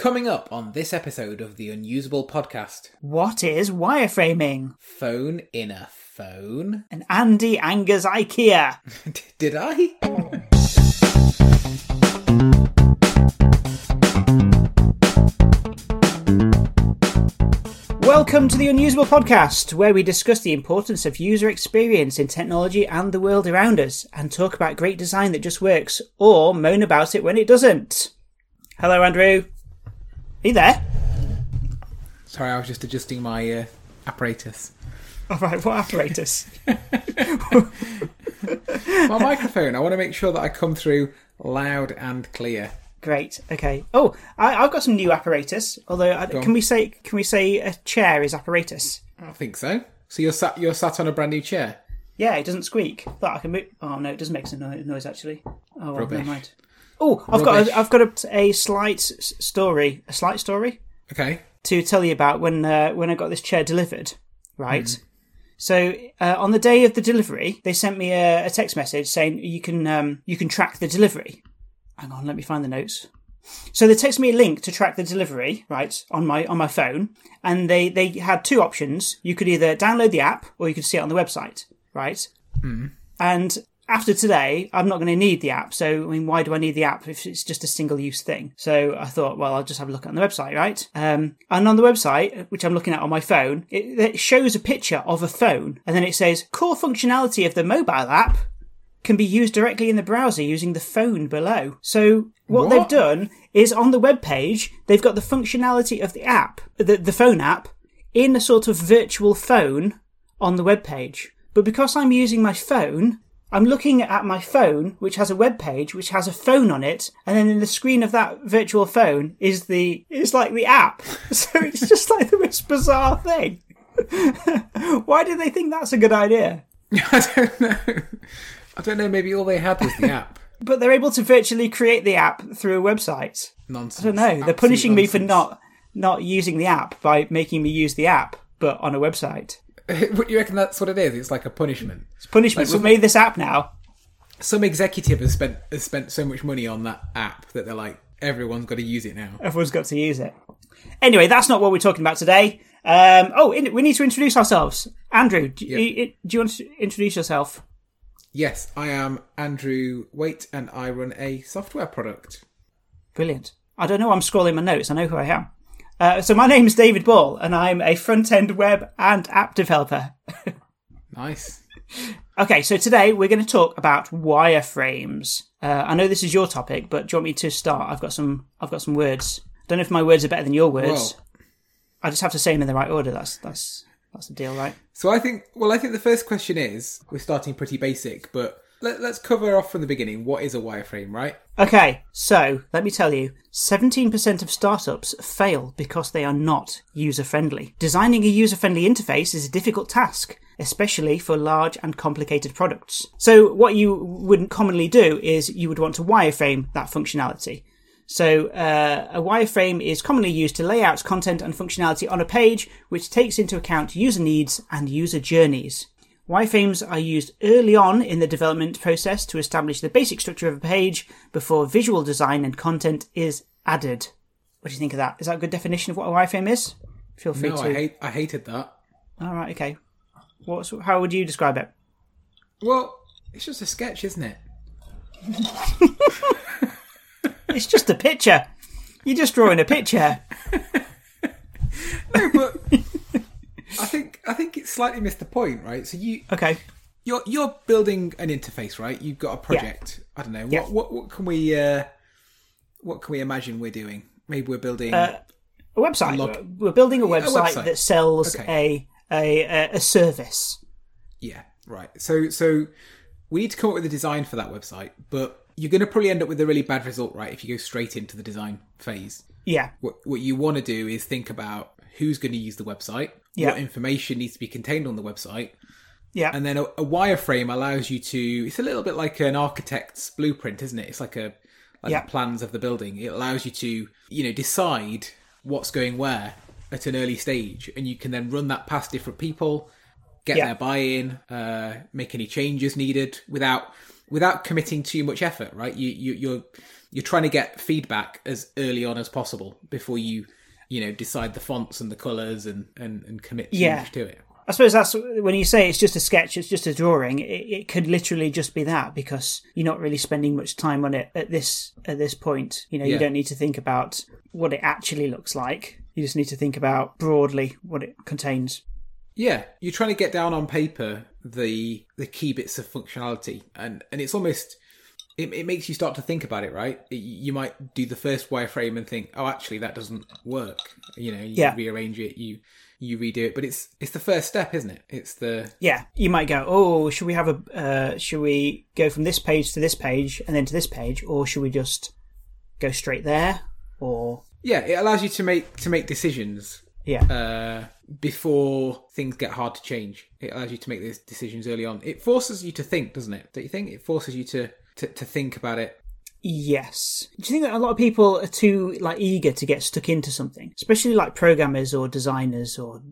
Coming up on this episode of the Unusable Podcast What is wireframing? Phone in a Phone? And Andy Anger's IKEA. Did I? Welcome to the Unusable Podcast, where we discuss the importance of user experience in technology and the world around us, and talk about great design that just works, or moan about it when it doesn't. Hello, Andrew. Are you there? Sorry, I was just adjusting my uh, apparatus. All right, what apparatus? My microphone. I want to make sure that I come through loud and clear. Great. Okay. Oh, I, I've got some new apparatus. Although, I, can we say can we say a chair is apparatus? I think so. So you're sat you're sat on a brand new chair. Yeah, it doesn't squeak, but I can move. Oh no, it does make some noise actually. Oh, well, never mind. Oh, I've got a, I've got a, a slight story, a slight story Okay. to tell you about when uh, when I got this chair delivered. Right. So uh, on the day of the delivery, they sent me a, a text message saying you can um, you can track the delivery. Hang on, let me find the notes. So they text me a link to track the delivery, right, on my on my phone, and they they had two options. You could either download the app or you could see it on the website, right? And after today, I'm not going to need the app. So, I mean, why do I need the app if it's just a single use thing? So I thought, well, I'll just have a look on the website, right? Um, and on the website, which I'm looking at on my phone, it, it shows a picture of a phone and then it says core functionality of the mobile app can be used directly in the browser using the phone below. So what, What? they've done is on the web page, they've got the functionality of the app, the, the phone app, in a sort of virtual phone on the web page. But because I'm using my phone, I'm looking at my phone, which has a web page, which has a phone on it, and then in the screen of that virtual phone is the is like the app. So it's just like the most bizarre thing. Why do they think that's a good idea? I don't know. I don't know. Maybe all they had was the app. But they're able to virtually create the app through a website. Nonsense. I don't know. They're punishing me for not not using the app by making me use the app, but on a website. What you reckon that's what it is? It's like a punishment. It's punishment. Like, We've made this app now. Some executive has spent has spent so much money on that app that they're like, everyone's got to use it now. Everyone's got to use it. Anyway, that's not what we're talking about today. Um, oh, in, we need to introduce ourselves. Andrew, do, you, do you want to introduce yourself? Yes, I am Andrew Waite, and I run a software product. Brilliant. I don't know. I'm scrolling my notes. I know who I am. Uh, so my name is David Ball, and I'm a front-end web and app developer. Nice. Okay, so today we're going to talk about wireframes. Uh, I know this is your topic, but do you want me to start? I've got some. I've got some words. I Don't know if my words are better than your words. I just have to say them in the right order. That's that's that's the deal, right? so I think, well, I think the first question is we're starting pretty basic, but let, let's cover off from the beginning. What is a wireframe, right? Okay, so let me tell you 17% of startups fail because they are not user friendly. Designing a user friendly interface is a difficult task, especially for large and complicated products. So, what you would commonly do is you would want to wireframe that functionality. So, uh, a wireframe is commonly used to lay out content and functionality on a page which takes into account user needs and user journeys. Wireframes are used early on in the development process to establish the basic structure of a page before visual design and content is added. What do you think of that? Is that a good definition of what a wireframe is? Feel free No, to. I hate. I hated that. All right, okay. What's, how would you describe it? Well, it's just a sketch, isn't it? It's just a picture. You're just drawing a picture. No, but I think I think it slightly missed the point, right? So you Okay. you're you're building an interface, right? You've got a project. I don't know Yeah. what what what can we uh, what can we imagine we're doing? Maybe we're building. A website. log- We're building a website, website. that sells Okay. a, a a service. Yeah, right. So so we need to come up with a design for that website, but you're going to probably end up with a really bad result, right? If you go straight into the design phase. Yeah. What what you want to do is think about who's going to use the website, Yeah. what information needs to be contained on the website, Yeah. and then a, a wireframe allows you to. It's a little bit like an architect's blueprint, isn't it? It's like a like Yeah. plans of the building. It allows you to you know decide what's going where at an early stage, and you can then run that past different people, get Yeah. their buy-in, uh, make any changes needed without without committing too much effort. Right? You you you're you're trying to get feedback as early on as possible before you you know decide the fonts and the colors and and, and commit too Yeah. much to it. I suppose that's when you say it's just a sketch, it's just a drawing. It, it could literally just be that because you're not really spending much time on it at this at this point. You know, you don't need to think about what it actually looks like. You just need to think about broadly what it contains. Yeah, you're trying to get down on paper the the key bits of functionality, and and it's almost it, it makes you start to think about it, right? You might do the first wireframe and think, oh, actually that doesn't work. You know, you Yeah. rearrange it, you you redo it, but it's it's the first step, isn't it? It's the Yeah, you might go, oh, should we have a, uh, should we go from this page to this page and then to this page, or should we just go straight there? Or yeah, it allows you to make to make decisions yeah, uh, before things get hard to change. It allows you to make these decisions early on. It forces you to think, doesn't it? Don't you think? It forces you to to, to think about it. Yes. Do you think that a lot of people are too like eager to get stuck into something, especially like programmers or designers or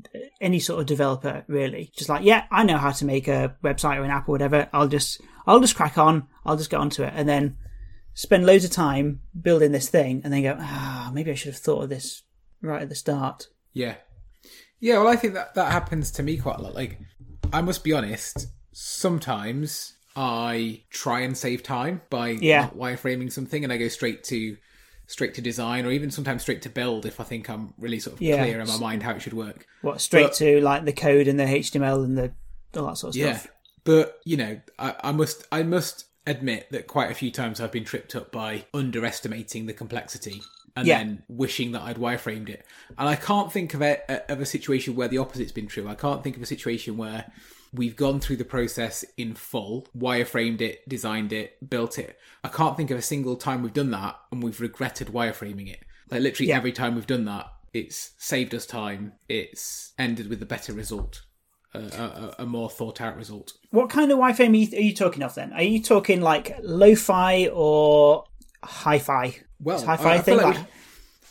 any sort of developer? Really, just like yeah, I know how to make a website or an app or whatever. I'll just I'll just crack on. I'll just get onto it, and then spend loads of time building this thing, and then go ah maybe I should have thought of this right at the start. Yeah. Yeah, well, I think that that happens to me quite a lot. Like, I must be honest, sometimes I try and save time by Yeah. not wireframing something and I go straight to straight to design or even sometimes straight to build if I think I'm really sort of Yeah. clear in my mind how it should work. What straight But- to like the code and the HTML and the all that sort of Yeah. stuff. But, you know, I, I must I must admit that quite a few times I've been tripped up by underestimating the complexity and Yeah. then wishing that I'd wireframed it. And I can't think of a of a situation where the opposite's been true. I can't think of a situation where we've gone through the process in full, wireframed it, designed it, built it. I can't think of a single time we've done that and we've regretted wireframing it. Like literally Yeah. every time we've done that, it's saved us time. It's ended with a better result, a, a, a more thought out result. What kind of wireframe are you, are you talking of then? Are you talking like lo-fi or hi-fi? Well, hi-fi I, I thing? like Like-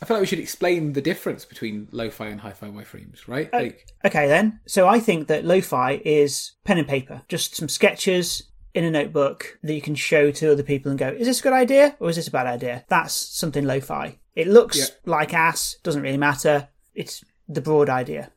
I feel like we should explain the difference between lo-fi and hi-fi wireframes, right? Oh, like, Okay, then. So I think that lo-fi is pen and paper, just some sketches in a notebook that you can show to other people and go, "Is this a good idea or is this a bad idea?" That's something lo-fi. It looks Yeah. like ass, doesn't really matter. It's the broad idea,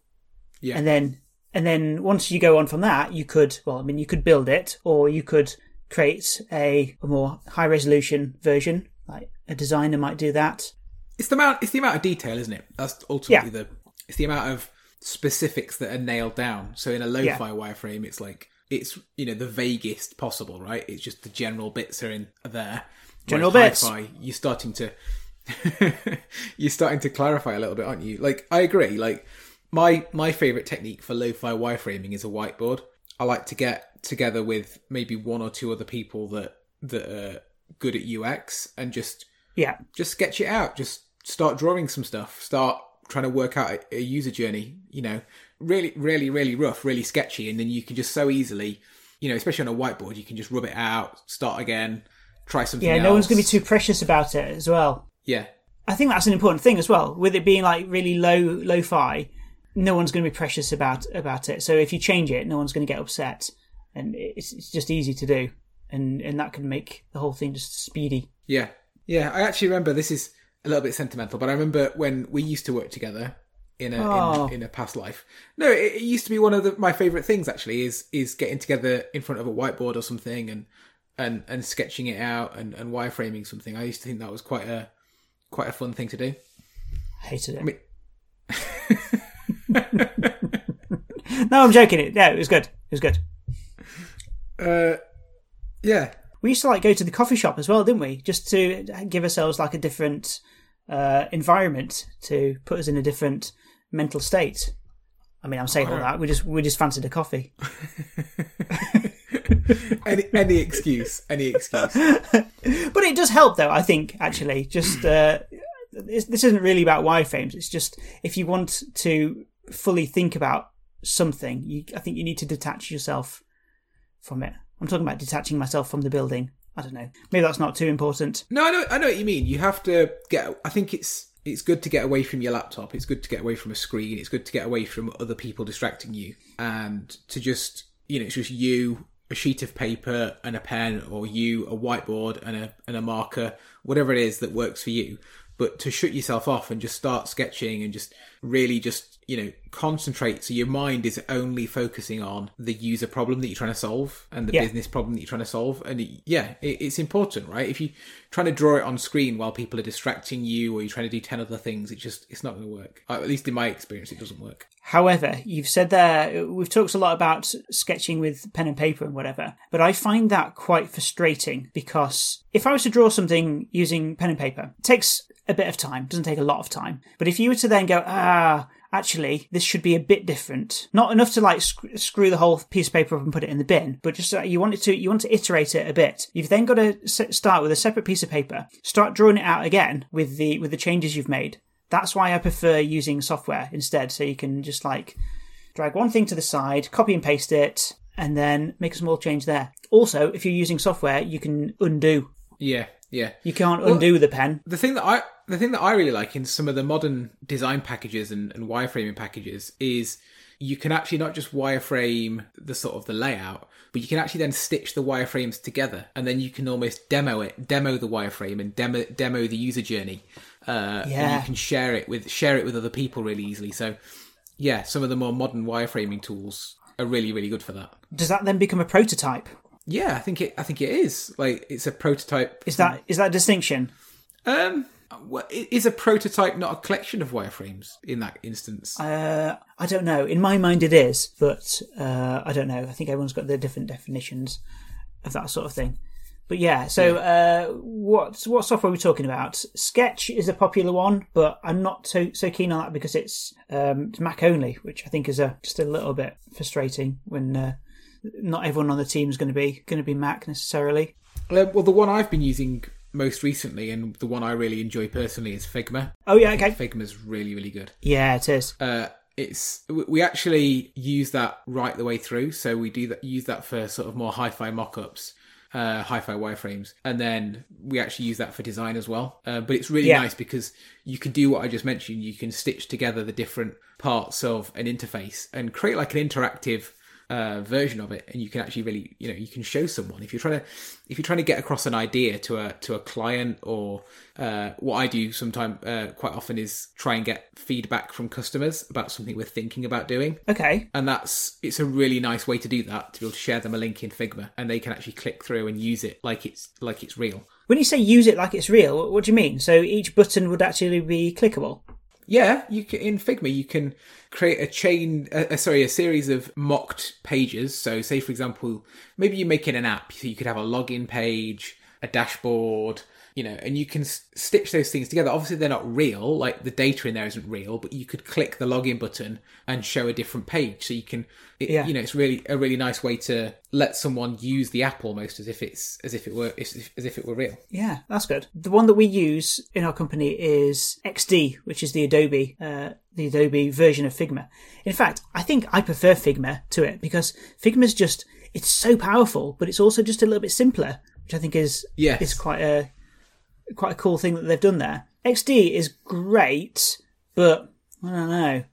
yeah, and then and then once you go on from that, you could well, I mean, you could build it or you could create a, a more high resolution version. Like a designer might do that. It's the amount. It's the amount of detail, isn't it? That's ultimately the. It's the amount of specifics that are nailed down. So in a lo-fi Yeah. wireframe, it's like it's you know the vaguest possible, right? It's just the general bits are in are there. General Whereas bits. Hi-fi, you're starting to you're starting to clarify a little bit, aren't you? Like I agree. Like my my favorite technique for lo-fi wireframing is a whiteboard. I like to get together with maybe one or two other people that that are good at UX and just Yeah, just sketch it out. Just start drawing some stuff. Start trying to work out a, a user journey. You know, really, really, really rough, really sketchy, and then you can just so easily, you know, especially on a whiteboard, you can just rub it out, start again, try something. yeah. else. No one's going to be too precious about it as well. Yeah, I think that's an important thing as well. With it being like really low lo-fi, no one's going to be precious about about it. So if you change it, no one's going to get upset, and it's it's just easy to do, and and that can make the whole thing just speedy. yeah, yeah. I actually remember this is a little bit sentimental, but I remember when we used to work together. In a, Oh. in, in a past life, no, it, it used to be one of the, my favorite things. Actually, is is getting together in front of a whiteboard or something and and and sketching it out and, and wireframing something. I used to think that was quite a quite a fun thing to do. Hated it. I mean, no, I'm joking. It yeah, it was good. It was good. uh, yeah, We used to like go to the coffee shop as well, didn't we? Just to give ourselves like a different uh, environment to put us in a different mental state. I mean, I'm saying all that. We just we just fancied a coffee. any any excuse, any excuse. But it does help, though. I think actually, just uh, this, this isn't really about wireframes. It's just if you want to fully think about something, you, I think you need to detach yourself from it. I'm talking about detaching myself from the building. I don't know. Maybe that's not too important. No, I know, I know what you mean. You have to get. I think it's it's good to get away from your laptop. It's good to get away from a screen. It's good to get away from other people distracting you, and to just you know, it's just you a sheet of paper and a pen, or you a whiteboard and a and a marker, whatever it is that works for you. But to shut yourself off and just start sketching and just really just you know concentrate so your mind is only focusing on the user problem that you're trying to solve and the Yeah. business problem that you're trying to solve and it, yeah it, it's important right if you're trying to draw it on screen while people are distracting you or you're trying to do 10 other things it just it's not going to work Uh, at least in my experience it doesn't work However, you've said there, we've talked a lot about sketching with pen and paper and whatever, but I find that quite frustrating because if I was to draw something using pen and paper, it takes a bit of time, doesn't take a lot of time. But if you were to then go, ah, actually, this should be a bit different, not enough to like sc- screw the whole piece of paper up and put it in the bin, but just uh, you want it to, you want to iterate it a bit. You've then got to s- start with a separate piece of paper, start drawing it out again with the, with the changes you've made. That's why I prefer using software instead. So you can just like drag one thing to the side, copy and paste it, and then make a small change there. Also, if you're using software, you can undo. yeah yeah You can't undo the pen. the thing that I the thing that I really like in some of the modern design packages and, and wireframing packages is you can actually not just wireframe the sort of the layout, but you can actually then stitch the wireframes together, and then you can almost demo it, demo the wireframe, and demo demo the user journey. Uh, and Yeah. you can share it with share it with other people really easily. So, yeah, some of the more modern wireframing tools are really really good for that. Does that then become a prototype? Yeah, I think it. I think it is like it's a prototype. Is that is that a distinction? Um, well, is a prototype not a collection of wireframes in that instance? Uh, I don't know. In my mind, it is, but uh, I don't know. I think everyone's got their different definitions of that sort of thing. But yeah, so uh, what what software are we talking about? Sketch is a popular one, but I'm not so so keen on that because it's um, it's Mac only, which I think is a just a little bit frustrating when uh, not everyone on the team is going to be going to be Mac necessarily. Uh, well, the one I've been using most recently, and the one I really enjoy personally, is Figma. Oh yeah, okay. Figma's really, really good. Yeah, it is. Uh, it's we actually use that right the way through. So we do that, use that for sort of more hi-fi mock-ups, uh, hi-fi wireframes, and then we actually use that for design as well. Uh, but it's really Yeah. nice because you can do what I just mentioned. You can stitch together the different parts of an interface and create like an interactive uh, version of it, and you can actually really, you know, you can show someone if you're trying to, if you're trying to get across an idea to a to a client, or uh, what I do sometimes uh, quite often is try and get feedback from customers about something we're thinking about doing, Okay. and that's it's a really nice way to do that to be able to share them a link in Figma, and they can actually click through and use it like it's like it's real. When you say use it like it's real, what, what do you mean? So each button would actually be clickable. Yeah, you can in Figma you can create a chain, uh, uh, sorry, a series of mocked pages. So, say for example, maybe you're making an app, so you could have a login page, a dashboard, you know, and you can s- stitch those things together. Obviously, they're not real, like the data in there isn't real, but you could click the login button and show a different page. So you can, it, Yeah. you know, it's really a really nice way to let someone use the app almost as if it's as if it were as if, as if it were real. Yeah, that's good. The one that we use in our company is XD, which is the Adobe, uh, the Adobe version of Figma. In fact, I think I prefer Figma to it because Figma's just it's so powerful, but it's also just a little bit simpler, which I think is Yes. is quite a quite a cool thing that they've done there. XD is great, but I don't know.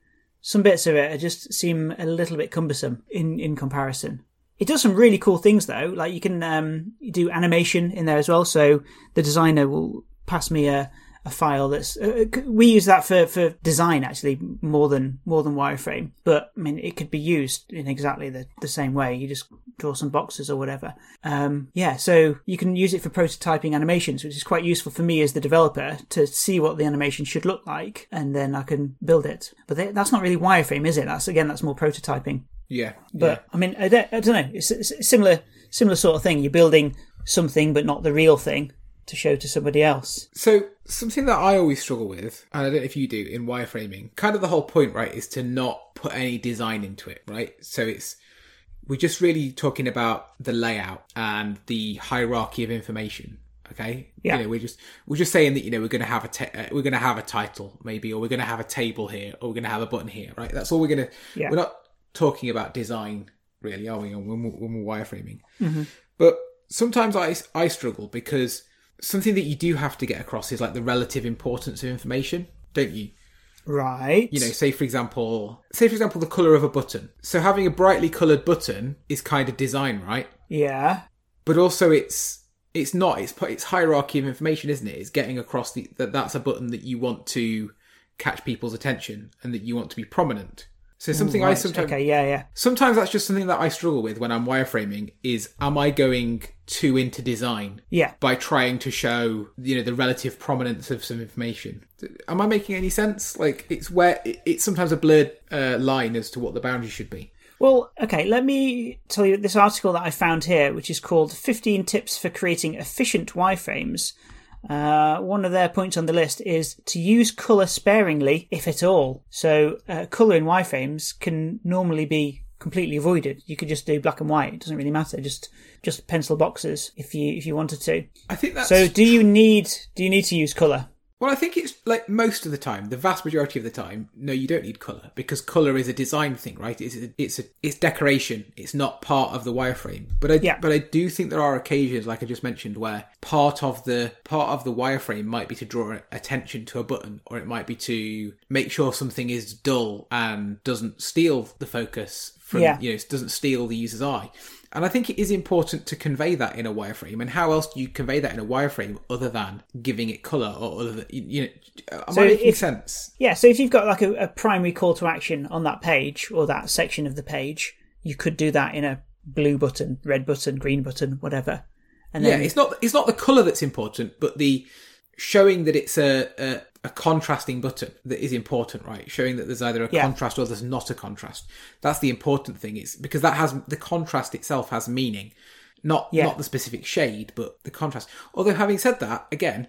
Some bits of it just seem a little bit cumbersome in, in comparison. It does some really cool things though. Like you can um, do animation in there as well. So the designer will pass me a, a file that's uh, we use that for, for design actually more than more than wireframe. But I mean it could be used in exactly the, the same way. You just draw some boxes or whatever. Um, yeah, so you can use it for prototyping animations, which is quite useful for me as the developer to see what the animation should look like, and then I can build it. But they, that's not really wireframe, is it? That's again that's more prototyping. Yeah, But I mean, I don't, I don't know. It's, it's similar, similar sort of thing. You're building something, but not the real thing to show to somebody else. So something that I always struggle with, and I don't know if you do in wireframing, kind of the whole point, right, is to not put any design into it, right? So it's we're just really talking about the layout and the hierarchy of information. Okay, Yeah. you know, we're just we're just saying that you know we're going to have a ta- uh, we're going to have a title maybe, or we're going to have a table here, or we're going to have a button here, right? That's all we're going to. Yeah. We're not talking about design really, are we? When we're, when we're wireframing, but sometimes I I struggle because something that you do have to get across is like the relative importance of information, don't you? Right. You know, say for example, say for example, the color of a button. So having a brightly colored button is kind of design, right? Yeah. But also, it's it's not. It's it's hierarchy of information, isn't it? It's getting across the, that that's a button that you want to catch people's attention and that you want to be prominent. So something I Right, sometimes Okay. Yeah. Yeah. sometimes that's just something that I struggle with when I'm wireframing is am I going too into design Yeah. by trying to show you know the relative prominence of some information am i making any sense like it's where it's sometimes a blurred uh, line as to what the boundary should be Well, okay, let me tell you this article that I found here, which is called 15 Tips for Creating Efficient Wireframes. Uh, one of their points on the list is to use colour sparingly, if at all. So, uh, colour in wireframes can normally be completely avoided. You could just do black and white; it doesn't really matter. Just just pencil boxes if you if you wanted to. i think that's So, do you need do you need to use colour? Well i think it's like most of the time the vast majority of the time no you don't need color because color is a design thing right it's a, it's a, it's decoration it's not part of the wireframe but i Yeah. but i do think there are occasions like i just mentioned where part of the part of the wireframe might be to draw attention to a button or it might be to make sure something is dull and doesn't steal the focus from Yeah. you know doesn't steal the user's eye and I think it is important to convey that in a wireframe. And how else do you convey that in a wireframe other than giving it color or other than, you know, am So I making if- sense? Yeah, so if you've got like a, a primary call to action on that page or that section of the page, you could do that in a blue button, red button, green button, whatever. And Yeah, it's not it's not the color that's important, but the showing that it's a, a a contrasting button that is important, right? Showing that there's either a Yeah. contrast or there's not a contrast. That's the important thing. It's because that has the contrast itself has meaning, not Yeah. not the specific shade, but the contrast. Although having said that, again,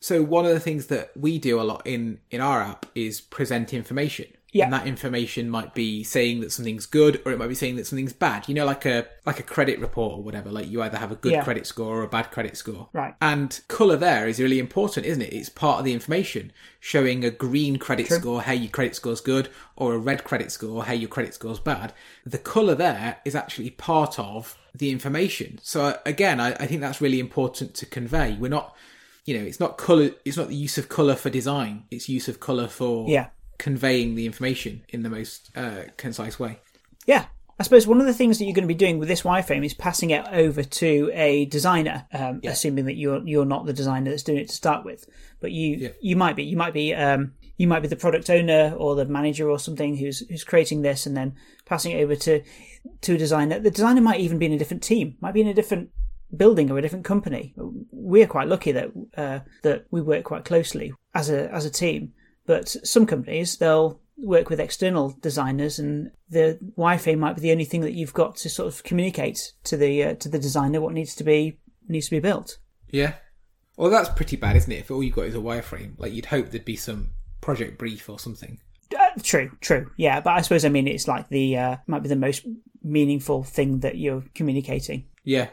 so one of the things that we do a lot in in our app is present information. Yeah. And that information might be saying that something's good or it might be saying that something's bad. You know, like a like a credit report or whatever. Like you either have a good Yeah. credit score or a bad credit score. Right. And colour there is really important, isn't it? It's part of the information. Showing a green credit score, hey, your credit score's good, or a red credit score, hey, your credit score's bad. The colour there is actually part of the information. So again, I, I think that's really important to convey. We're not, you know, it's not colour. It's not the use of colour for design. It's use of colour for Yeah. Conveying the information in the most uh, concise way. yeah, I suppose one of the things that you're going to be doing with this wireframe is passing it over to a designer, um, assuming that you're you're not the designer that's doing it to start with, but you you might be you might be um, you might be the product owner or the manager or something who's who's creating this and then passing it over to to a designer. The designer might even be in a different team, might be in a different building or a different company. We're quite lucky that uh, that we work quite closely as a as a team. But some companies they'll work with external designers, and the wireframe might be the only thing that you've got to sort of communicate to the uh, to the designer what needs to be needs to be built. Yeah. Well, that's pretty bad, isn't it? If all you've got is a wireframe, like you'd hope there'd be some project brief or something. Uh, true, true, yeah. But I suppose I mean it's like the uh, might be the most meaningful thing that you're communicating. Yeah.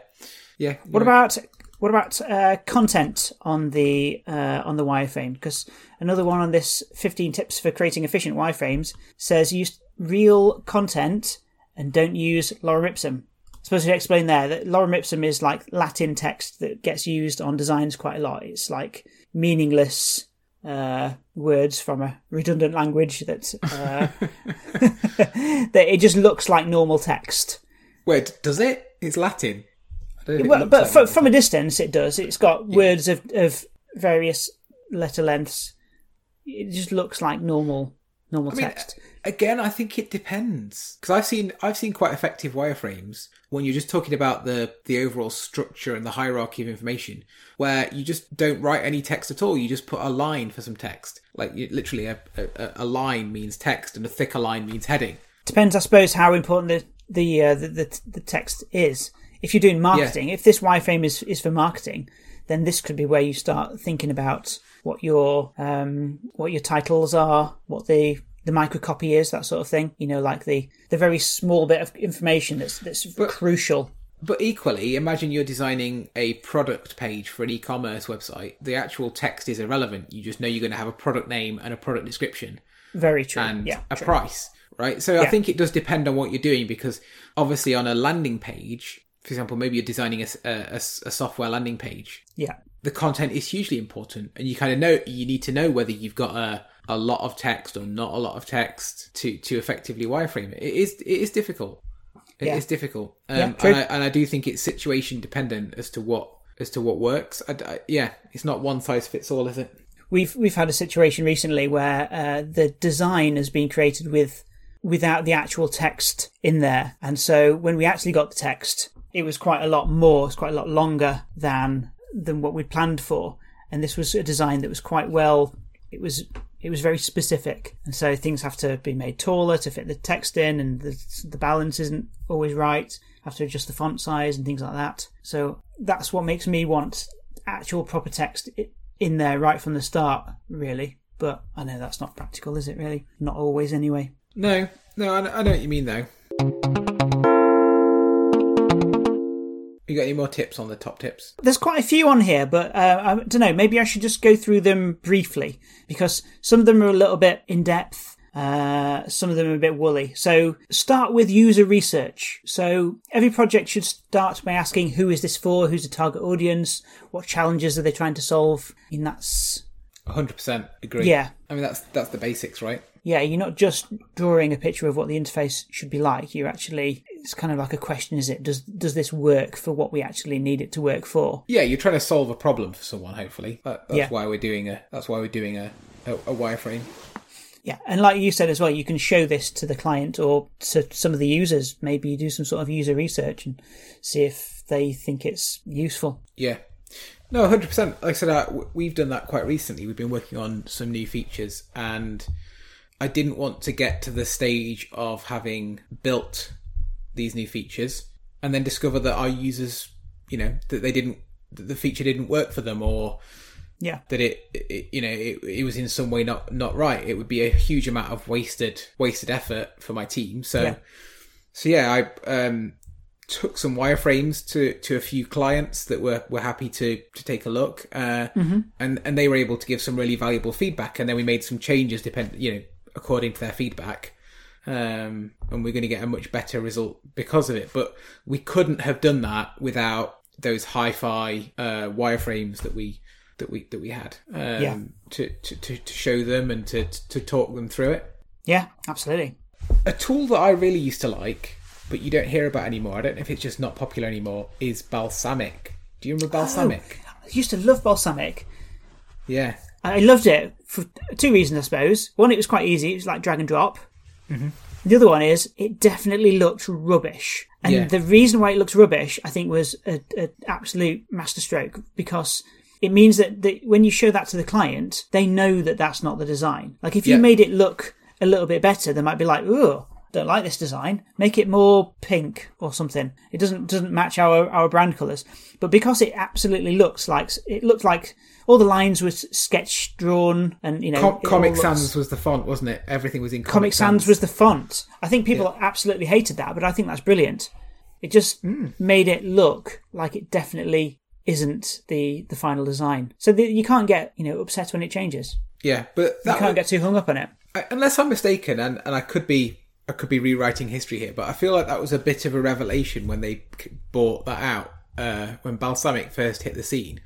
Yeah. What about what about uh, content on the uh, on the wireframe? Because another one on this 15 tips for creating efficient wireframes says use real content and don't use lorem ipsum. I suppose to explain there that lorem ipsum is like Latin text that gets used on designs quite a lot. It's like meaningless uh, words from a redundant language that uh, that it just looks like normal text. Wait, does it? It's Latin. Well, but like fro- from a distance, it does. It's got words of, of various letter lengths. It just looks like normal normal I mean, text. again, I think it depends because I've seen I've seen quite effective wireframes when you're just talking about the the overall structure and the hierarchy of information, where you just don't write any text at all. You just put a line for some text, like you, literally a, a a line means text and a thicker line means heading. Depends, I suppose, how important the the uh, the, the, the text is. If you're doing marketing, if this wireframe is is for marketing, then this could be where you start thinking about what your um what your titles are, what the the microcopy is, that sort of thing. You know, like the the very small bit of information that's that's crucial. But equally, imagine you're designing a product page for an e-commerce website. The actual text is irrelevant. You just know you're going to have a product name and a product description. Very true. and yeah, a true. price, right? So I think it does depend on what you're doing because obviously on a landing page, for example, maybe you're designing a a software landing page. Yeah. The content is hugely important, and you kind of know you need to know whether you've got a a lot of text or not a lot of text to to effectively wireframe it. It is it is difficult. It is Yeah. difficult, um, Yeah, and, I, and I do think it's situation dependent as to what as to what works. I, I- yeah, it's not one size fits all, is it? We've we've had a situation recently where uh, the design has been created with without the actual text in there, and so when we actually got the text, it was quite a lot more. It's quite a lot longer than than what we'd planned for, and this was a design that was quite well. It was it was very specific, and so things have to be made taller to fit the text in, and the the balance isn't always right. Have to adjust the font size and things like that. So that's what makes me want actual proper text in there right from the start, really. But I know that's not practical, is it? Really, not always, anyway. No, no, I, I know what you mean though. You got any more tips on the top tips? There's quite a few on here, but uh, I don't know. Maybe I should just go through them briefly because some of them are a little bit in depth. Uh, some of them are a bit woolly. So start with user research. So every project should start by asking who is this for? Who's the target audience? What challenges are they trying to solve? And that's hundred percent agree. Yeah. I mean that's that's the basics, right? yeah, you're not just drawing a picture of what the interface should be like. You're actually it's kind of like a question: Is it does does this work for what we actually need it to work for? Yeah, you're trying to solve a problem for someone. Hopefully, that, that's Yeah. why we're doing a. That's why we're doing a a, a wireframe. Yeah, and like you said as well, you can show this to the client or to some of the users. Maybe you do some sort of user research and see if they think it's useful. Yeah. No, hundred percent. Like I said, uh, we've done that quite recently. We've been working on some new features, and I didn't want to get to the stage of having built these new features and then discover that our users, you know, that they didn't, that the feature didn't work for them, or Yeah, that it, it you know, it, it was in some way not not right. It would be a huge amount of wasted wasted effort for my team. So, Yeah. so yeah, I um took some wireframes to to a few clients that were were happy to to take a look uh and and they were able to give some really valuable feedback and then we made some changes depend you know according to their feedback um and we're going to get a much better result because of it but we couldn't have done that without those hi-fi uh wireframes that we that we that we had um Yeah. to, to to to show them and to to talk them through it yeah, absolutely. a tool that I really used to like, but you don't hear about anymore. I don't know if it's just not popular anymore. Is Balsamiq? Do you remember Balsamiq? I used to love Balsamiq. Yeah, I loved it for two reasons, I suppose. One, it was quite easy; it was like drag and drop. Mm-hmm. The other one is it definitely looked rubbish, and Yeah. the reason why it looked rubbish, I think, was an absolute masterstroke because it means that the, when you show that to the client, they know that that's not the design. Like if you Yeah. made it look a little bit better, they might be like, "Oh, don't like this design. Make it more pink or something." It doesn't doesn't match our our brand colors, but because it absolutely looks like it looked like all the lines were sketch drawn, and you know, Com- Comic looks- Sans was the font, wasn't it? Everything was in Comic, Comic Sans was the font. I think people absolutely hated that, but I think that's brilliant. It just Hmm. made it look like it definitely isn't the the final design. So the, you can't get you know upset when it changes. yeah, but You can't get too hung up on it. I- unless I'm mistaken, and, and I could be I could be rewriting history here, but I feel like that was a bit of a revelation when they bought that out uh, when Balsamiq first hit the scene.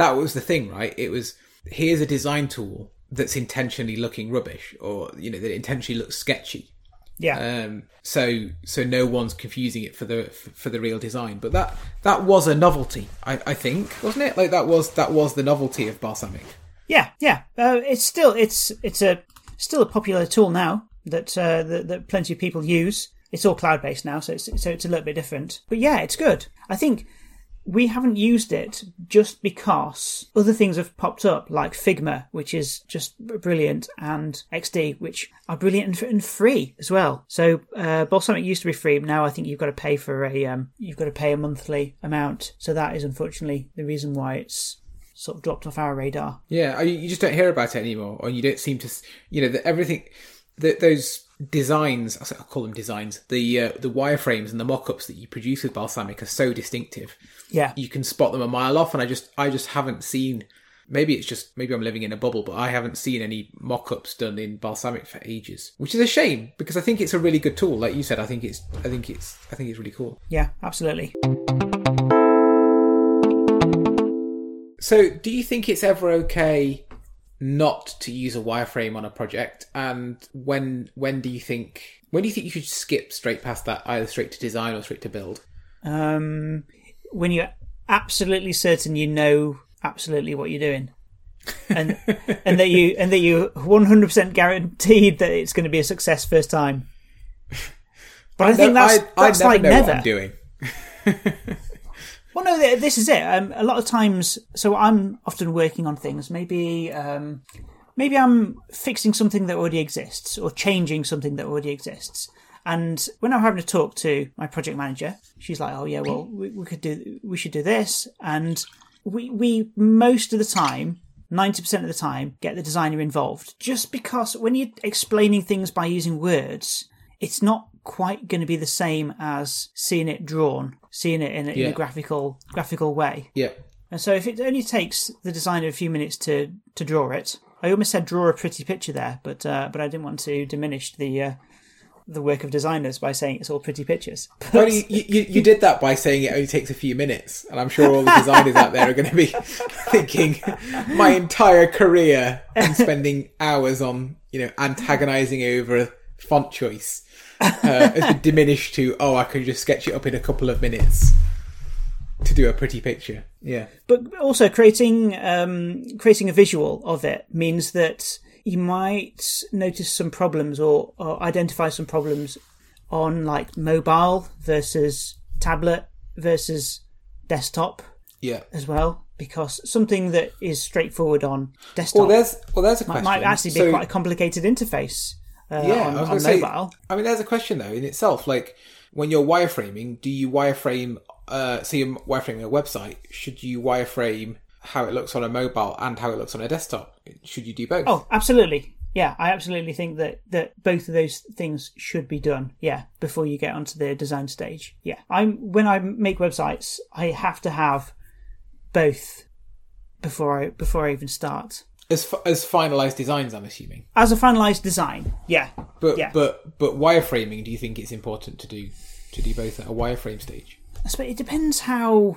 That was the thing, right? It was here's a design tool that's intentionally looking rubbish, or you know that intentionally looks sketchy. Yeah, Um, so so no one's confusing it for the for the real design, but that that was a novelty, I, I think, wasn't it? Like that was that was the novelty of Balsamiq. yeah, yeah. Uh, it's still it's it's a still a popular tool now that, uh, that that plenty of people use. It's all cloud based now, so it's so it's a little bit different. But yeah, it's good. I think we haven't used it just because other things have popped up, like Figma, which is just brilliant, and XD, which are brilliant and, free as well. So uh, Balsamiq used to be free, but now I think you've got to pay for a um, you've got to pay a monthly amount. So that is unfortunately the reason why it's sort of dropped off our radar. Yeah, you just don't hear about it anymore, or you don't seem to, you know, that everything, that those designs, I call them designs, the uh, the wireframes and the mock-ups that you produce with Balsamiq are so distinctive. Yeah, You can spot them a mile off, and I just, I just haven't seen. Maybe it's just, maybe I'm living in a bubble, but I haven't seen any mock-ups done in Balsamiq for ages, which is a shame because I think it's a really good tool. Like you said, I think it's, I think it's, I think it's really cool. yeah, absolutely. So, do you think it's ever okay not to use a wireframe on a project, and when when do you think when do you think you should skip straight past that, either straight to design or straight to build? Um, when you're absolutely certain you know absolutely what you're doing. and and that you and that you 100% guaranteed that it's going to be a success first time. But I, think that's, I, that's I never like never. what I'm doing. Well, no, this is it. Um, a lot of times, so I'm often working on things. Maybe, um, maybe I'm fixing something that already exists or changing something that already exists. And when I'm having to talk to my project manager, she's like, "Oh yeah, well, we, we could do, we should do this." And we, we most of the time, ninety percent of the time, get the designer involved, just because when you're explaining things by using words, it's not quite going to be the same as seeing it drawn, seeing it in a, in a graphical graphical way. Yeah. And so if it only takes the designer a few minutes to to draw it, I almost said draw a pretty picture there, but uh, but I didn't want to diminish the uh, the work of designers by saying it's all pretty pictures. Well, you, you, you did that by saying it only takes a few minutes, and I'm sure all the designers out there are going to be thinking, my entire career and spending hours on, you know, antagonising over a font choice uh, has been diminished to, oh, I can just sketch it up in a couple of minutes to do a pretty picture. Yeah. but also creating um, creating a visual of it means that you might notice some problems or, or identify some problems on like mobile versus tablet versus desktop Yeah. as well because something that is straightforward on desktop Well, there's well, there's a might, question. might actually be So- quite a complicated interface uh, yeah, on, I was on gonna say, mobile. I mean, there's a question though in itself. Like when you're wireframing, do you wireframe? Uh, so you're wireframing a website. Should you wireframe how it looks on a mobile and how it looks on a desktop? Should you do both? Oh, absolutely. Yeah, I absolutely think that, that both of those things should be done. Yeah, before you get onto the design stage. Yeah, I'm when I make websites, I have to have both before I before I even start. as f- as finalized designs, I'm assuming. As a finalized design, yeah, But Yeah. but but wireframing. Do you think it's important to do to do both at a wireframe stage? I suppose it depends how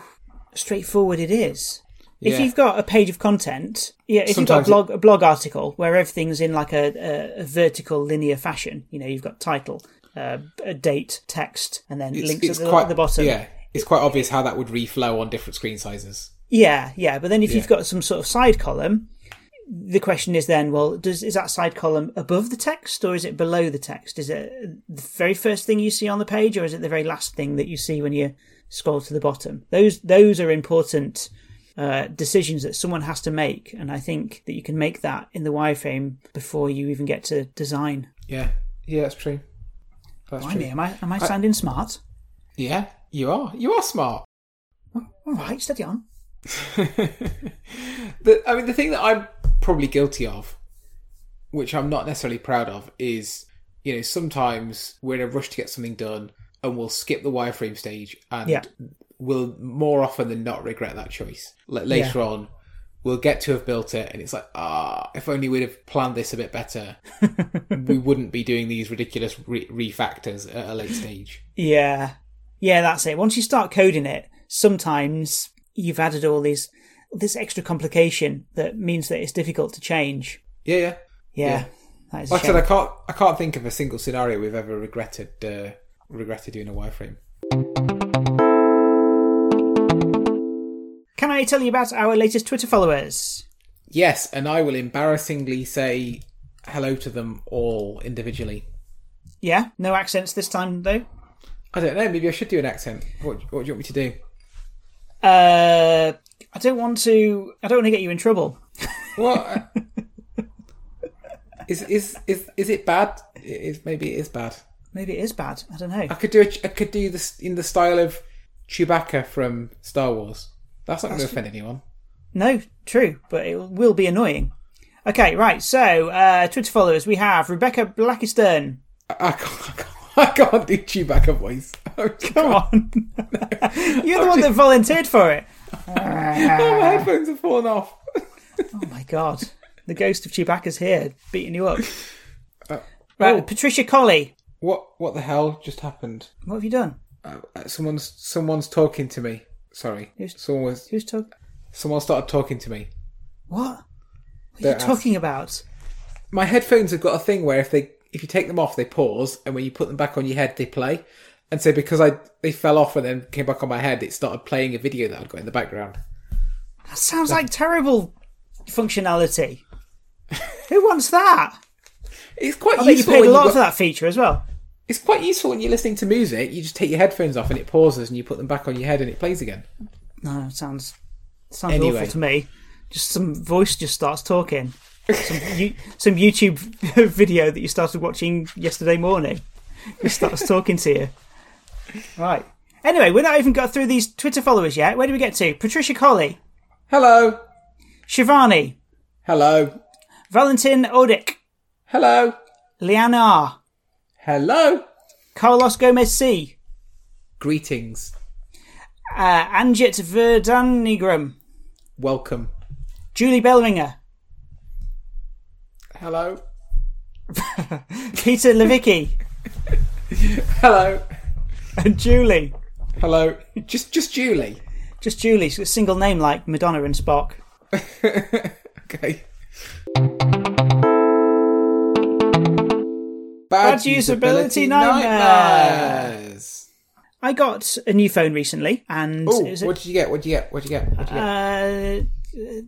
straightforward it is. If Yeah. you've got a page of content, yeah, if Sometimes you've got a blog, a blog article where everything's in like a, a, vertical linear fashion, you know, you've got title, uh, a date, text, and then It's, links it's at the, quite at the bottom. Yeah, it's quite obvious how that would reflow on different screen sizes. Yeah, yeah. But then if you've got some sort of side column, the question is then, well, does is that side column above the text or is it below the text? Is it the very first thing you see on the page or is it the very last thing that you see when you scroll to the bottom? Those those are important uh, decisions that someone has to make, and I think that you can make that in the wireframe before you even get to design. Yeah, yeah, that's true. That's Blimey, true. am I am I sounding smart? Yeah, you are. You are smart. All right, steady on. the, I mean, the thing that I'm probably guilty of, which I'm not necessarily proud of, is you know sometimes we're in a rush to get something done and we'll skip the wireframe stage and Yeah. We'll more often than not regret that choice. Like later on, we'll get to have built it and it's like, ah, if only we'd have planned this a bit better, we wouldn't be doing these ridiculous re- refactors at a late stage. Yeah. Yeah, that's it. Once you start coding it, sometimes you've added all these this extra complication that means that it's difficult to change. Yeah, yeah. Yeah. Yeah. That is a Like I said, I can't, I can't think of a single scenario we've ever regretted, uh, regretted doing a wireframe. Can I tell you about our latest Twitter followers? Yes, and I will embarrassingly say hello to them all individually. Yeah, no accents this time though. I don't know. Maybe I should do an accent. What, what do you want me to do? Uh I don't want to I don't want to get you in trouble. What is is is is it bad? It is maybe it is bad. Maybe it is bad. I don't know. I could do a, I could do this in the style of Chewbacca from Star Wars. That's not going to offend anyone. No, true, but it will be annoying. Okay, right. So, uh, Twitter followers, we have Rebecca Blackiston. I, I can't. I can't. Do Chewbacca voice. Come on, you're the one that volunteered for it. Oh, my headphones have fallen off. Oh my god, the ghost of Chewbacca's here, beating you up. Uh, Right, oh. Patricia Colley. What what the hell just happened? What have you done? Uh, uh, someone's someone's talking to me. Sorry, Who's- someone was Who's talking? someone started talking to me. What? What are you Don't ask. talking about? My headphones have got a thing where if they if you take them off, they pause, and when you put them back on your head, they play. And so because I they fell off and then came back on my head, it started playing a video that I'd got in the background. That sounds like terrible functionality. Who wants that? It's quite I bet you useful. paid when a lot you've for got- that feature as well. It's quite useful when you're listening to music. You just take your headphones off and it pauses, and you put them back on your head and it plays again. No, it sounds sounds Anyway. awful to me. Just some voice just starts talking. Some, you, some YouTube video that you started watching yesterday morning just starts talking to you. Right. Anyway, we're not even got through these Twitter followers yet. Where do we get to? Patricia Colley, Hello, Shivani, hello, Valentin Odik, hello, Liana R, hello. Carlos Gomez C, Greetings, uh, Anjit Verdanigram, welcome. Julie Bellringer, Hello, Peter Levicki, hello, and Julie. hello. Just just Julie. Just Julie, so a single name like Madonna and Spock. Okay. Bad usability nightmares. I got a new phone recently, and Oh, a, what did you get? What did you get? What did you get? What did you get? uh,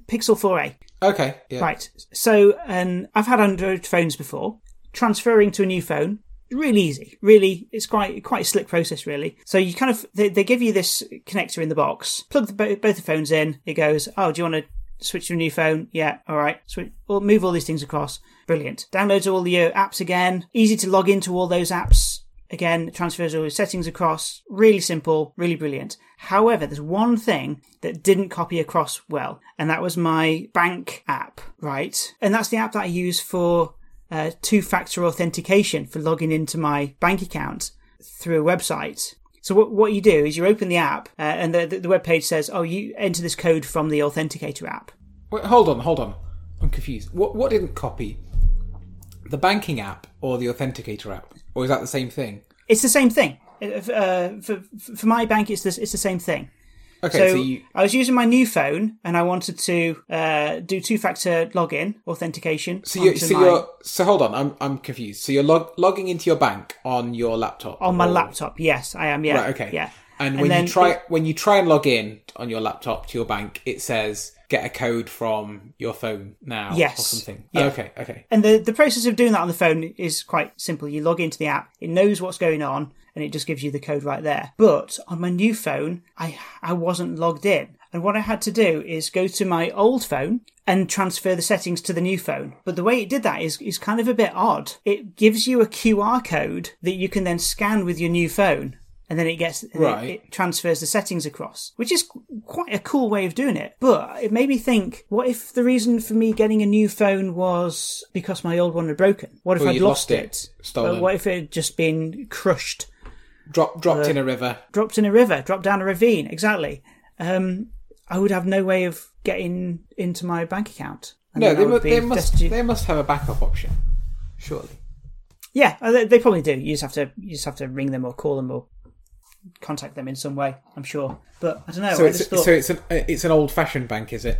Pixel 4a. okay, yeah. Right. So, um, I've had Android phones before. Transferring to a new phone, really easy. Really, it's quite quite a slick process, really. So you kind of they, they give you this connector in the box, plug the, both the phones in. It goes, oh, do you want to switch to a new phone? Yeah, all right. Switch, or move all these things across. Brilliant. Downloads all your apps again. Easy to log into all those apps. Again, transfers all your settings across. Really simple, really brilliant. However, there's one thing that didn't copy across well, and that was my bank app, right? And that's the app that I use for uh, two factor authentication for logging into my bank account through a website. So what, what you do is you open the app uh, and the, the, the web page says, oh, you enter this code from the Authenticator app. Wait, hold on, hold on. I'm confused. What what didn't copy? The banking app or the authenticator app? Or is that the same thing? It's the same thing. Uh, for, for my bank, it's, this, it's the same thing. Okay, So, so, you I was using my new phone and I wanted to uh, do two-factor login authentication. so you so my- you're so hold on, I'm I'm confused. So you're log, logging into your bank on your laptop. on my or- laptop. Yes, I am. Yeah. Right, okay. Yeah. And And when you try it- when you try and log in on your laptop to your bank, it says get a code from your phone now or something. Yeah. Oh, okay, okay. And the, the process of doing that on the phone is quite simple. You log into the app, it knows what's going on, and it just gives you the code right there. But on my new phone, I I wasn't logged in. And what I had to do is go to my old phone and transfer the settings to the new phone. But the way it did that is, is kind of a bit odd. It gives you a QR code that you can then scan with your new phone. And then it gets, and it- it transfers the settings across, which is quite a cool way of doing it. But it made me think, what if the reason for me getting a new phone was because my old one had broken? What if Or I'd lost, lost it, it? stolen. What if it had just been crushed, Drop dropped in a river. dropped in a river, dropped down a ravine? Exactly. Um, I would have no way of getting into my bank account. No, they, mu- they must destitute. they must have a backup option. Surely. Yeah, uh, they, they probably do. You just have to, you just have to ring them or call them or contact them in some way. I'm sure, but I don't know. So it's thought, so it's an it's an old fashioned bank, is it?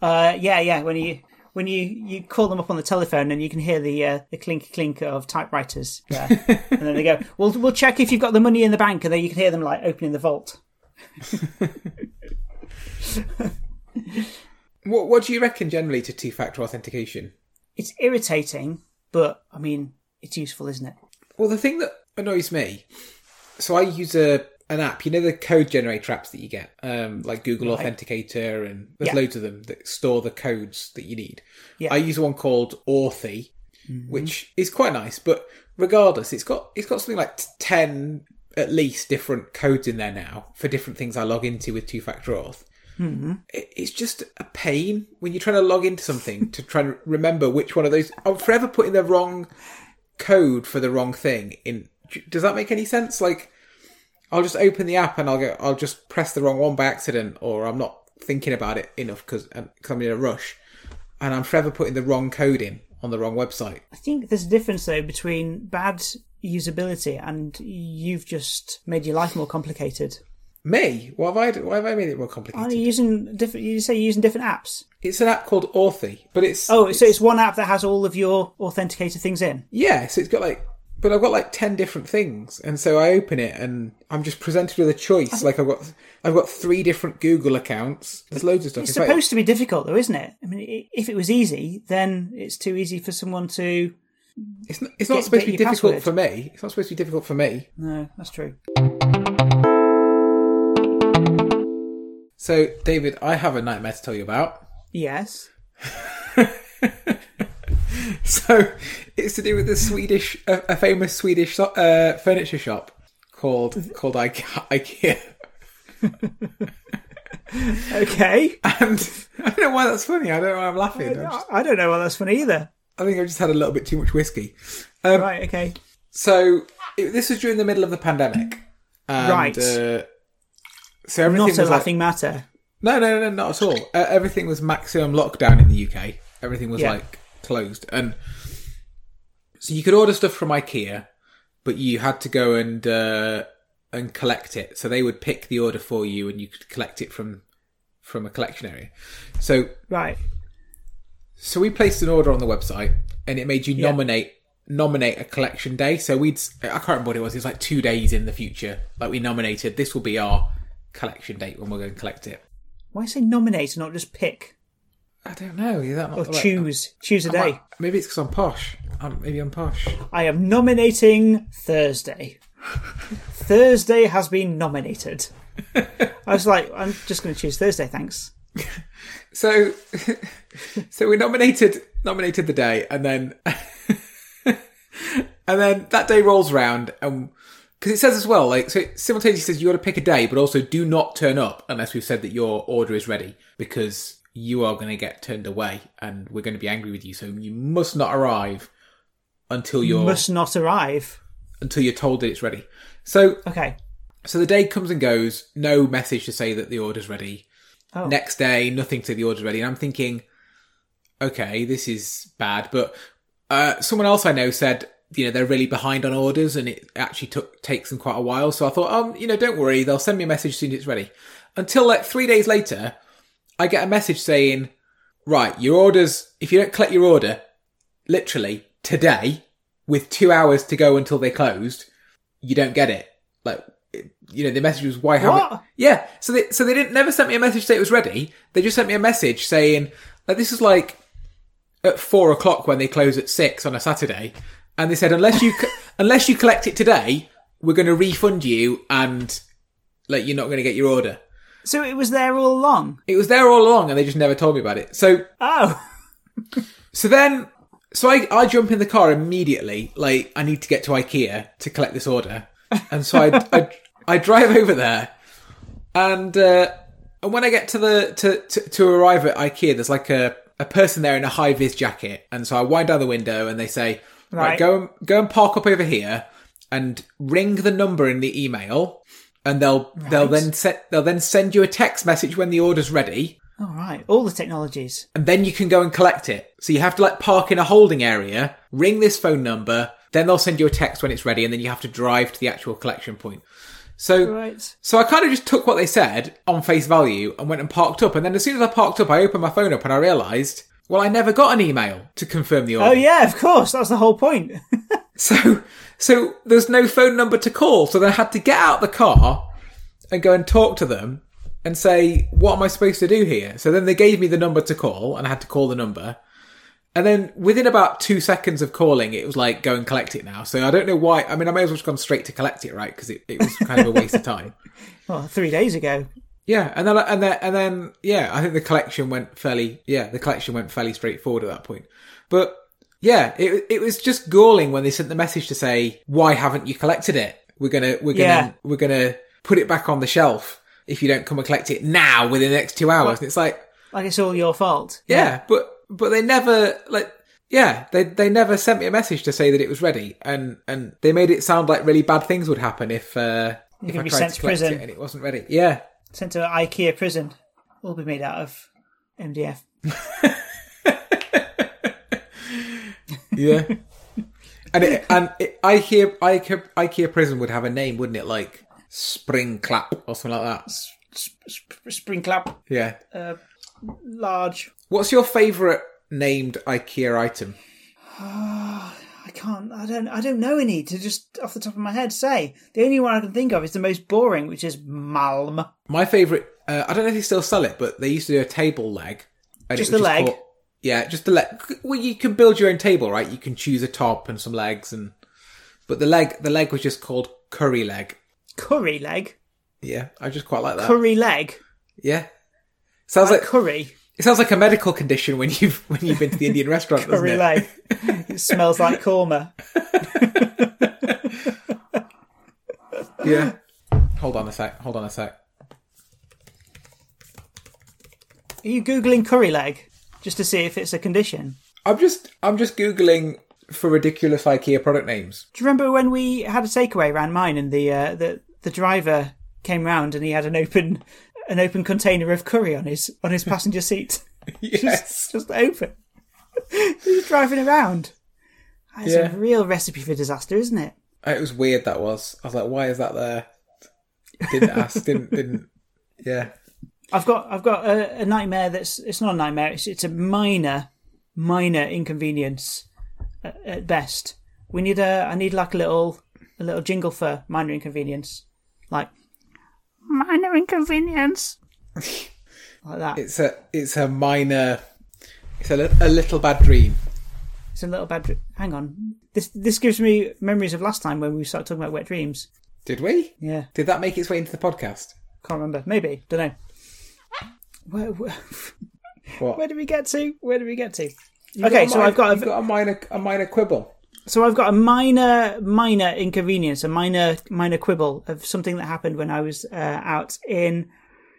Uh, yeah, yeah. When you when you, you call them up on the telephone and you can hear the uh, the clink clink of typewriters, yeah. and then they go, "We'll we'll check if you've got the money in the bank," and then you can hear them like opening the vault. What what do you reckon generally to two factor authentication? It's irritating, but I mean, it's useful, isn't it? Well, the thing that annoys me, so I use a an app. You know the code generator apps that you get, um, like Google Authenticator, and there's Yeah. loads of them that store the codes that you need. Yeah. I use one called Authy, which is quite nice. But regardless, it's got it's got something like ten at least different codes in there now for different things I log into with two factor auth. It- It's just a pain when you're trying to log into something to try and remember which one of those. I'm forever putting the wrong code for the wrong thing in. Does that make any sense? Like, I'll just open the app and I'll go. I'll just press the wrong one by accident, or I'm not thinking about it enough because I'm in a rush, and I'm forever putting the wrong code in on the wrong website. I think there's a difference though between bad usability and you've just made your life more complicated. Me? What have I? Why have I made it more Are complicated? you using different? You say you're using different apps. It's an app called Authy, but it's Oh, so it's one app that has all of your authenticator things in. yeah. So it's got like, but I've got like ten different things, and so I open it and I'm just presented with a choice. Like I've got, I've got three different Google accounts. There's loads of stuff. It's fact, supposed to be difficult, though, isn't it? I mean, if it was easy, then it's too easy for someone to. it's not, it's not Get- supposed get to be difficult password. for me. It's not supposed to be difficult for me. No, that's true. So, David, I have a nightmare to tell you about. Yes. So, it's to do with the Swedish, a, a famous Swedish so- uh, furniture shop called called Ikea. IKEA. Okay. And I don't know why that's funny. I don't know why I'm laughing. I, just, I don't know why that's funny either. I think I just had a little bit too much whiskey. Um, Right. Okay. So it, this was during the middle of the pandemic. And, Right. Uh, so everything Not a was like, laughing matter. no, no, no, not at all. Uh, everything was maximum lockdown in the UK. Everything was Yeah. like closed, and so you could order stuff from IKEA, but you had to go and uh, and collect it. So they would pick the order for you, and you could collect it from from a collection area. So Right. so we placed an order on the website, and it made you Yeah. nominate nominate a collection day. So we'd I can't remember what it was. It was like two days in the future. Like we nominated this will be our collection date when we're going to collect it. Why say nominate and not just pick I don't know. Is that not or like- choose? Choose a I might- day. Maybe it's because I'm posh. Um, maybe I'm posh. I am nominating Thursday. Thursday has been nominated. I was like, I'm just going to choose Thursday, thanks. So, so we nominated nominated the day, and then and then that day rolls round, and because it says as well, like so, it simultaneously says you got to pick a day, but also do not turn up unless we've said that your order is ready, because you are going to get turned away, and we're going to be angry with you. So you must not arrive until you're Must not arrive. until you're told that it's ready. So Okay. So the day comes and goes, no message to say that the order's ready. Oh. Next day, nothing to say the order's ready. And I'm thinking, okay, this is bad. But uh, someone else I know said, you know, they're really behind on orders and it actually took takes them quite a while. So I thought, um, you know, don't worry, they'll send me a message as soon as it's ready. Until like three days later, I get a message saying, right, your orders, if you don't collect your order, literally today, with two hours to go until they closed, you don't get it. Like, you know, the message was, why haven't, yeah. So they, so they didn't, never sent me a message say it was ready. They just sent me a message saying, like, this is like at four o'clock when they close at six on a Saturday. And they said, unless you, unless you collect it today, we're going to refund you and, like, you're not going to get your order. So it was there all along. It was there all along and they just never told me about it. So, Oh. so then, so I, I jump in the car immediately. Like, I need to get to IKEA to collect this order. And so I, I, I drive over there and, uh, and when I get to the, to, to, to arrive at IKEA, there's like a, a person there in a high vis jacket. And so I wind down the window and they say, right, Right. go, and go and park up over here and ring the number in the email. And they'll, they'll then set, they'll then send you a text message when the order's ready All right. All the technologies. and then you can go and collect it. So you have to like park in a holding area, ring this phone number, then they'll send you a text when it's ready, and then you have to drive to the actual collection point. So, Right. so I kind of just took what they said on face value and went and parked up. And then as soon as I parked up, I opened my phone up and I realised, well, I never got an email to confirm the oh, order. Oh yeah, of course. That's the whole point. So, so there's no phone number to call. So then I had to get out the car and go and talk to them and say, what am I supposed to do here? So then they gave me the number to call and I had to call the number. And then within about two seconds of calling, it was like, go and collect it now. So I don't know why. I mean, I may as well have gone straight to collect it, right? Because it, it was kind of a waste of time. well, three days ago. Yeah. And then, and then, and then, yeah, I think the collection went fairly, yeah, the collection went fairly straightforward at that point. But yeah, it, it was just galling when they sent the message to say, why haven't you collected it? We're gonna, we're gonna, Yeah. we're gonna put it back on the shelf if you don't come and collect it now within the next two hours. And it's like, Like it's all your fault. yeah, but, but they never, like, yeah, they, they never sent me a message to say that it was ready. And, and they made it sound like really bad things would happen if, uh, if I tried to collect prison. it and it wasn't ready. Yeah. Sent to an IKEA prison. All be made out of MDF. Yeah. and it, and it, IKEA, IKEA IKEA prison would have a name, wouldn't it? Like spring clap or something like that. Sp- sp- spring clap, Yeah. uh, large. What's your favourite named IKEA item? I can't. I don't. I don't know any to just off the top of my head say. The only one I can think of is the most boring, which is Malm. My favourite, uh, I don't know if they still sell it, but they used to do a table leg. Just the leg? called- yeah, just the leg. Well, you can build your own table, right? You can choose a top and some legs, and but the leg, the leg was just called curry leg. Curry leg. Yeah, I just quite like that. Curry leg. Yeah, sounds like Curry. It sounds like a medical condition when you've when you've been to the Indian restaurant, doesn't Curry it? leg. it smells like korma. Yeah. Hold on a sec. Hold on a sec. Are you googling curry leg just to see if it's a condition? I'm just I'm just googling for ridiculous IKEA product names. Do you remember when we had a takeaway around mine and the uh, the the driver came round and he had an open an open container of curry on his on his passenger seat, Yes. just open. He's driving around. That's Yeah. a real recipe for disaster, isn't it? Uh, it was weird. That was. I was like, why is that there? Didn't ask. didn't didn't. Yeah. I've got I've got a, a nightmare that's it's not a nightmare. It's it's a minor minor inconvenience at, at best. We need a I need like a little a little jingle for minor inconvenience, like minor inconvenience, like that. It's a it's a minor. It's a, a little bad dream. It's a little bad. dr- Hang on, this this gives me memories of last time when we started talking about wet dreams. Did we? Yeah, Did that make its way into the podcast? can't remember. Maybe don't know. Where, where, What? where did we get to? Where did we get to? You've okay, a so I've got a, you've got a minor a minor quibble. So I've got a minor, minor inconvenience, a minor, minor quibble of something that happened when I was uh, out in.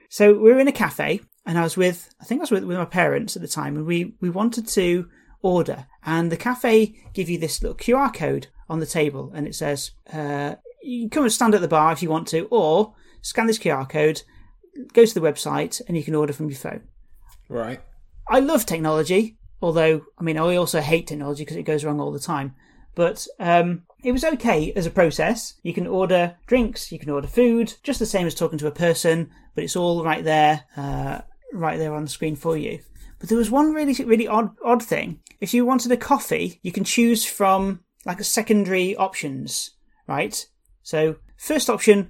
So we were in a cafe, and I was with, I think I was with, with my parents at the time, and we we wanted to order, and the cafe give you this little QR code on the table, and it says, uh, you can come and stand at the bar if you want to, or scan this QR code, go to the website, and you can order from your phone. Right. I love technology, although I mean I also hate technology because it goes wrong all the time. But um, it was okay as a process. You can order drinks, you can order food, just the same as talking to a person, but it's all right there, uh, right there on the screen for you. But there was one really, really odd, odd thing. If you wanted a coffee, you can choose from like a secondary options, right? So first option,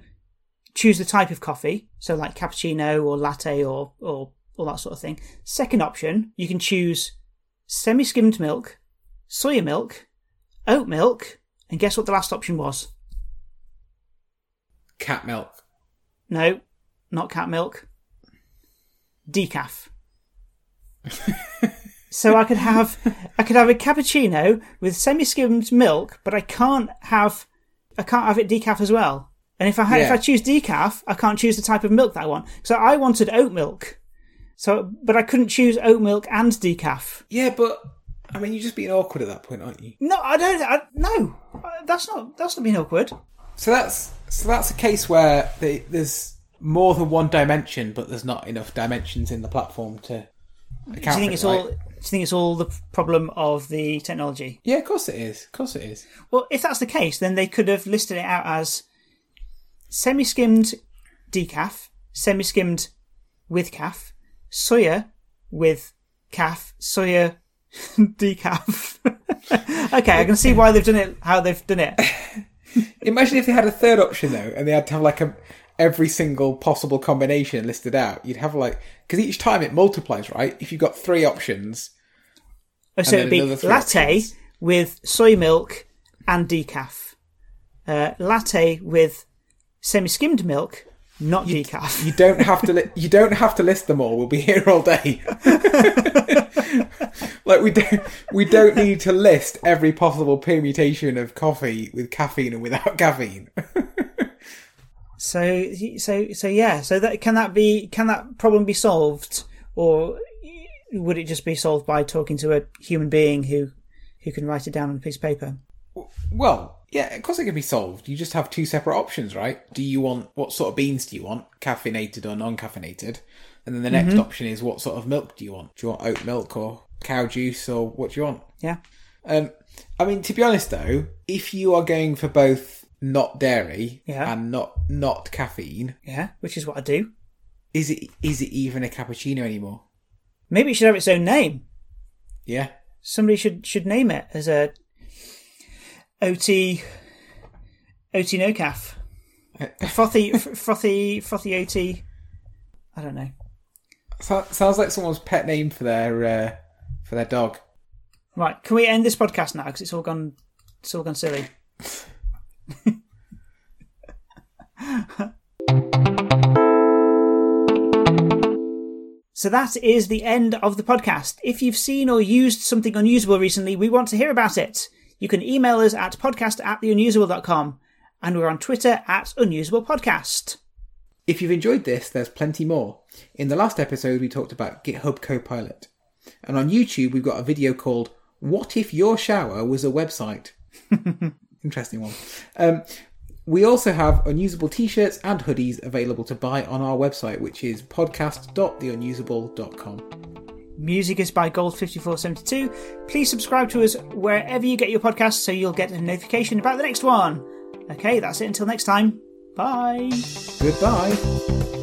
choose the type of coffee. So like cappuccino or latte or, or all that sort of thing. Second option, you can choose semi skimmed milk, soya milk, oat milk, and guess what the last option was? Cat milk. No, not cat milk. Decaf. so I could have I could have a cappuccino with semi skimmed milk, but I can't have I can't have it decaf as well. And if I ha- if I choose decaf, I can't choose the type of milk that I want. So I wanted oat milk. So but I couldn't choose oat milk and decaf. Yeah, but I mean, you're just being awkward at that point, aren't you? No, I don't. I, no, that's not. That's not being awkward. So that's so that's a case where the, there's more than one dimension, but there's not enough dimensions in the platform to account Do you for think it, it's right? all? Do you think it's all the problem of the technology? Yeah, of course it is. Of course it is. Well, if that's the case, then they could have listed it out as semi-skimmed decaf, semi-skimmed with calf, soya with calf, soya decaf. okay, I can see why they've done it. How they've done it. Imagine if they had a third option though, and they had to have like a every single possible combination listed out. You'd have like because each time it multiplies, right? If you've got three options, Oh, so it'd be latte options. with soy milk and decaf, uh, latte with semi-skimmed milk, not decaf. you don't have to. Li- you don't have to list them all. We'll be here all day. like we don't. We don't need to list every possible permutation of coffee with caffeine and without caffeine. So, so, so, yeah. So that can that be can that problem be solved, or would it just be solved by talking to a human being who who can write it down on a piece of paper? Well, yeah, of course it can be solved. You just have two separate options, right? Do you want what sort of beans do you want, caffeinated or non-caffeinated? And then the next option is what sort of milk do you want? Do you want oat milk or cow juice or what do you want? Yeah. Um, I mean, to be honest though, if you are going for both not dairy, Yeah. and not not caffeine, Yeah, which is what I do. is it is it even a cappuccino anymore? Maybe it should have its own name. Yeah. Somebody should should name it as a OT OT no calf. Frothy f- frothy frothy OT. I don't know. So, sounds like someone's pet name for their uh, for their dog. Right, can we end this podcast now because it's all gone it's all gone silly. So that is the end of the podcast. If you've seen or used something unusable recently, we want to hear about it. You can email us at podcast at theunusable.com and we're on Twitter at Unusable Podcast. If you've enjoyed this, there's plenty more. In the last episode, we talked about GitHub Copilot. And on YouTube, we've got a video called What If Your Shower Was a Website? Interesting one. Um, we also have unusable t shirts and hoodies available to buy on our website, which is podcast.theunusable.com. Music is by Gold5472. Please subscribe to us wherever you get your podcasts so you'll get a notification about the next one. Okay, that's it until next time. Bye. Goodbye.